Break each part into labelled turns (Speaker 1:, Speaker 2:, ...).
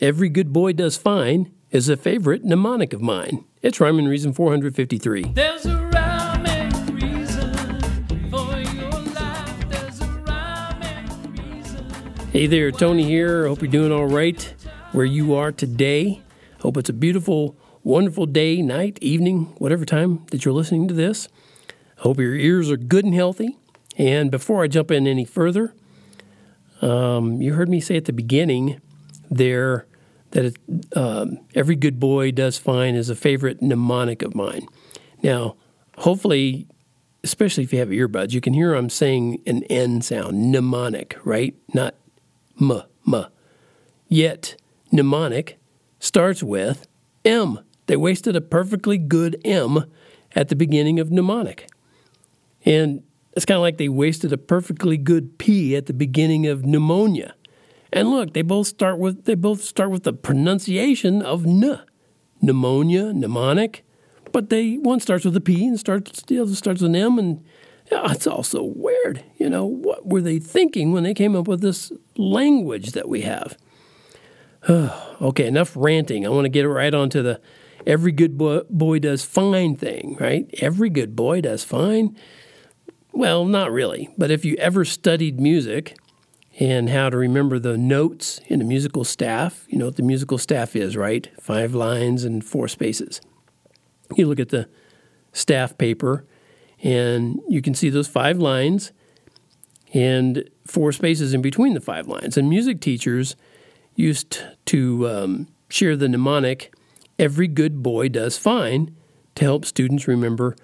Speaker 1: Every Good Boy Does Fine is a favorite mnemonic of mine. It's Rhyme and Reason 453.
Speaker 2: There's a rhyme and reason for your life. There's a rhyme and reason.
Speaker 1: Hey there, Tony here. Hope you're doing all right where you are today. Hope it's a beautiful, wonderful day, night, evening, whatever time that you're listening to this. Hope your ears are good and healthy. And before I jump in any further, um, you heard me say at the beginning there that it, um, every good boy does fine is a favorite mnemonic of mine. Now, hopefully, especially if you have earbuds, you can hear I'm saying an N sound, mnemonic, right? Not m, m. Yet, mnemonic starts with M. They wasted a perfectly good M at the beginning of mnemonic. And it's kind of like they wasted a perfectly good P at the beginning of pneumonia. And look, they both start with they both start with the pronunciation of n, pneumonia, mnemonic, but they one starts with a P and starts the other starts with an M, and yeah, it's all so weird. You know, what were they thinking when they came up with this language that we have? okay, enough ranting. I want to get right onto the every good boy, boy does fine thing, right? Every good boy does fine. Well, not really, but if you ever studied music and how to remember the notes in a musical staff. You know what the musical staff is, right? Five lines and four spaces. You look at the staff paper and you can see those five lines and four spaces in between the five lines. And music teachers used to um, share the mnemonic, every good boy does fine, to help students remember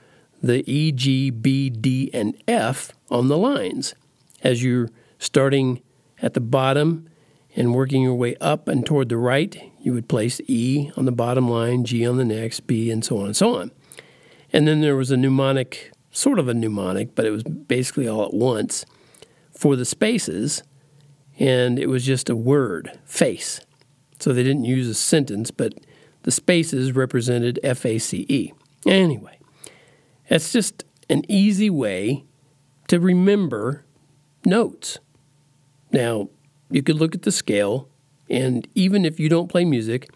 Speaker 1: the E, G, B, D, and F on the lines. As you're starting at the bottom and working your way up and toward the right, you would place E on the bottom line, G on the next, B, and so on and so on. And then there was a mnemonic, sort of a mnemonic, but it was basically all at once for the spaces, and it was just a word, face. So they didn't use a sentence, but the spaces represented F A C E. Anyway, that's just an easy way to remember notes. Now, you could look at the scale, and even if you don't play music,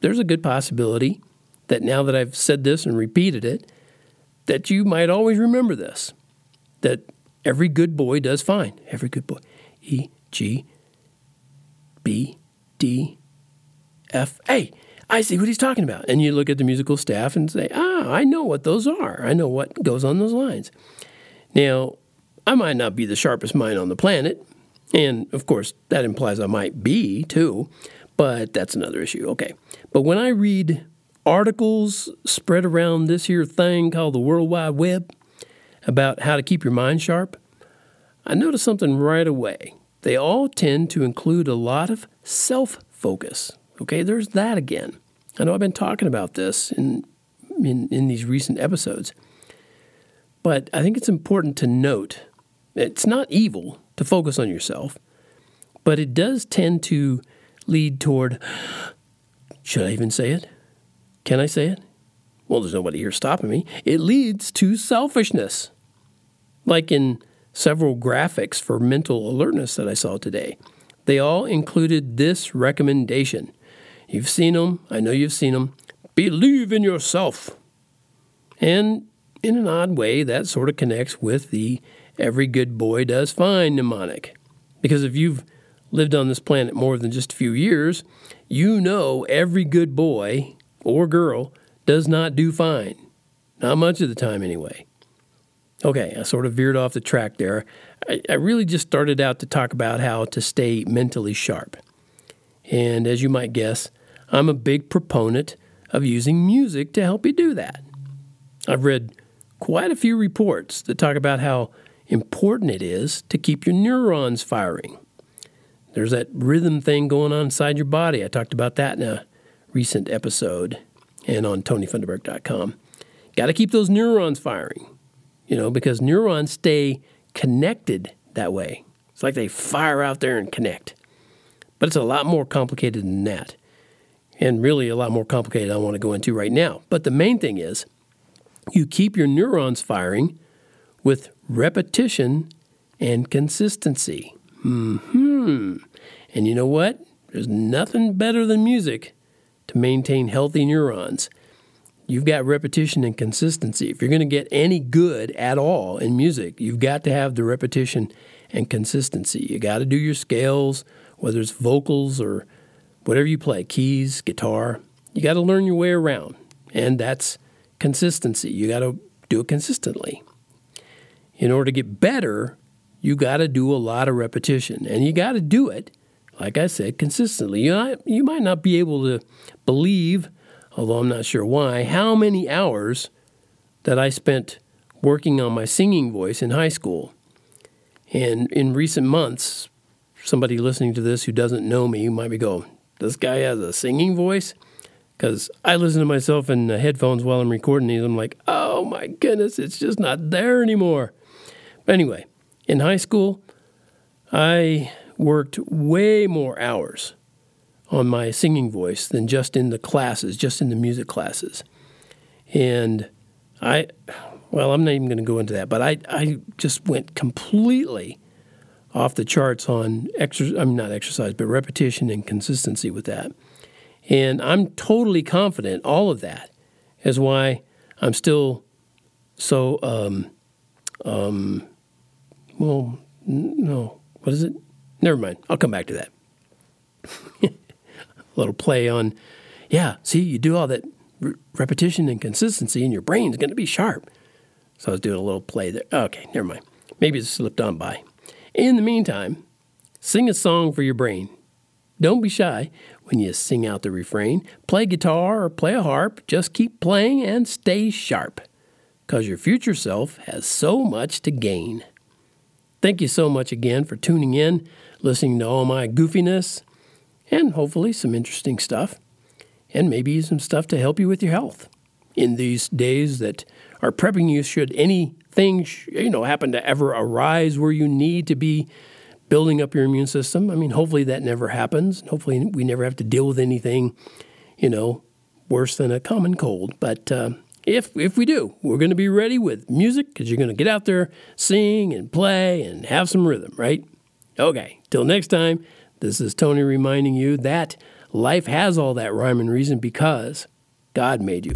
Speaker 1: there's a good possibility that now that I've said this and repeated it, that you might always remember this that every good boy does fine. Every good boy. E, G, B, D, F, A. I see what he's talking about. And you look at the musical staff and say, ah, I know what those are. I know what goes on those lines. Now, I might not be the sharpest mind on the planet, and of course, that implies I might be too, but that's another issue. Okay. But when I read articles spread around this here thing called the World Wide Web about how to keep your mind sharp, I notice something right away. They all tend to include a lot of self focus. Okay, there's that again. I know I've been talking about this in, in, in these recent episodes, but I think it's important to note it's not evil to focus on yourself, but it does tend to lead toward should I even say it? Can I say it? Well, there's nobody here stopping me. It leads to selfishness. Like in several graphics for mental alertness that I saw today, they all included this recommendation. You've seen them, I know you've seen them. Believe in yourself. And in an odd way, that sort of connects with the every good boy does fine mnemonic. Because if you've lived on this planet more than just a few years, you know every good boy or girl does not do fine. Not much of the time, anyway. Okay, I sort of veered off the track there. I, I, really just started out to talk about how to stay mentally sharp. And as you might guess, I'm a big proponent of using music to help you do that. I've read quite a few reports that talk about how important it is to keep your neurons firing. There's that rhythm thing going on inside your body. I talked about that in a recent episode and on TonyFunderberg.com. Got to keep those neurons firing, you know, because neurons stay connected that way. It's like they fire out there and connect. But it's a lot more complicated than that. And really a lot more complicated I want to go into right now. But the main thing is you keep your neurons firing with repetition and consistency. Hmm. And you know what? There's nothing better than music to maintain healthy neurons. You've got repetition and consistency. If you're going to get any good at all in music, you've got to have the repetition and consistency. You got to do your scales, whether it's vocals or whatever you play, keys, guitar. You got to learn your way around, and that's consistency. You got to do it consistently. In order to get better, you got to do a lot of repetition, and you got to do it, like I said, consistently. You, know, you might not be able to believe, although I'm not sure why, how many hours that I spent working on my singing voice in high school. And in recent months, somebody listening to this who doesn't know me you might be going, This guy has a singing voice? Because I listen to myself in the headphones while I'm recording these. I'm like, oh my goodness, it's just not there anymore. Anyway, in high school, I worked way more hours on my singing voice than just in the classes, just in the music classes. And I, well, I'm not even going to go into that, but I, I just went completely off the charts on exercise, I mean, not exercise, but repetition and consistency with that. And I'm totally confident all of that is why I'm still so, um, um, well, n- no, what is it? Never mind. I'll come back to that. A little play on, yeah, see, you do all that re- repetition and consistency, and your brain's going to be sharp. So I was doing a little play there. Okay, never mind. Maybe it slipped on by. In the meantime, sing a song for your brain. Don't be shy when you sing out the refrain. Play guitar or play a harp. Just keep playing and stay sharp, because your future self has so much to gain. Thank you so much again for tuning in, listening to all my goofiness, and hopefully some interesting stuff, and maybe some stuff to help you with your health in these days that are prepping you should anything you know happen to ever arise where you need to be building up your immune system. I mean, hopefully that never happens. Hopefully we never have to deal with anything, you know, worse than a common cold. But uh, if if we do, we're going to be ready with music because you're going to get out there, sing and play and have some rhythm, right? Okay. Till next time. This is Tony reminding you that life has all that rhyme and reason because God made you.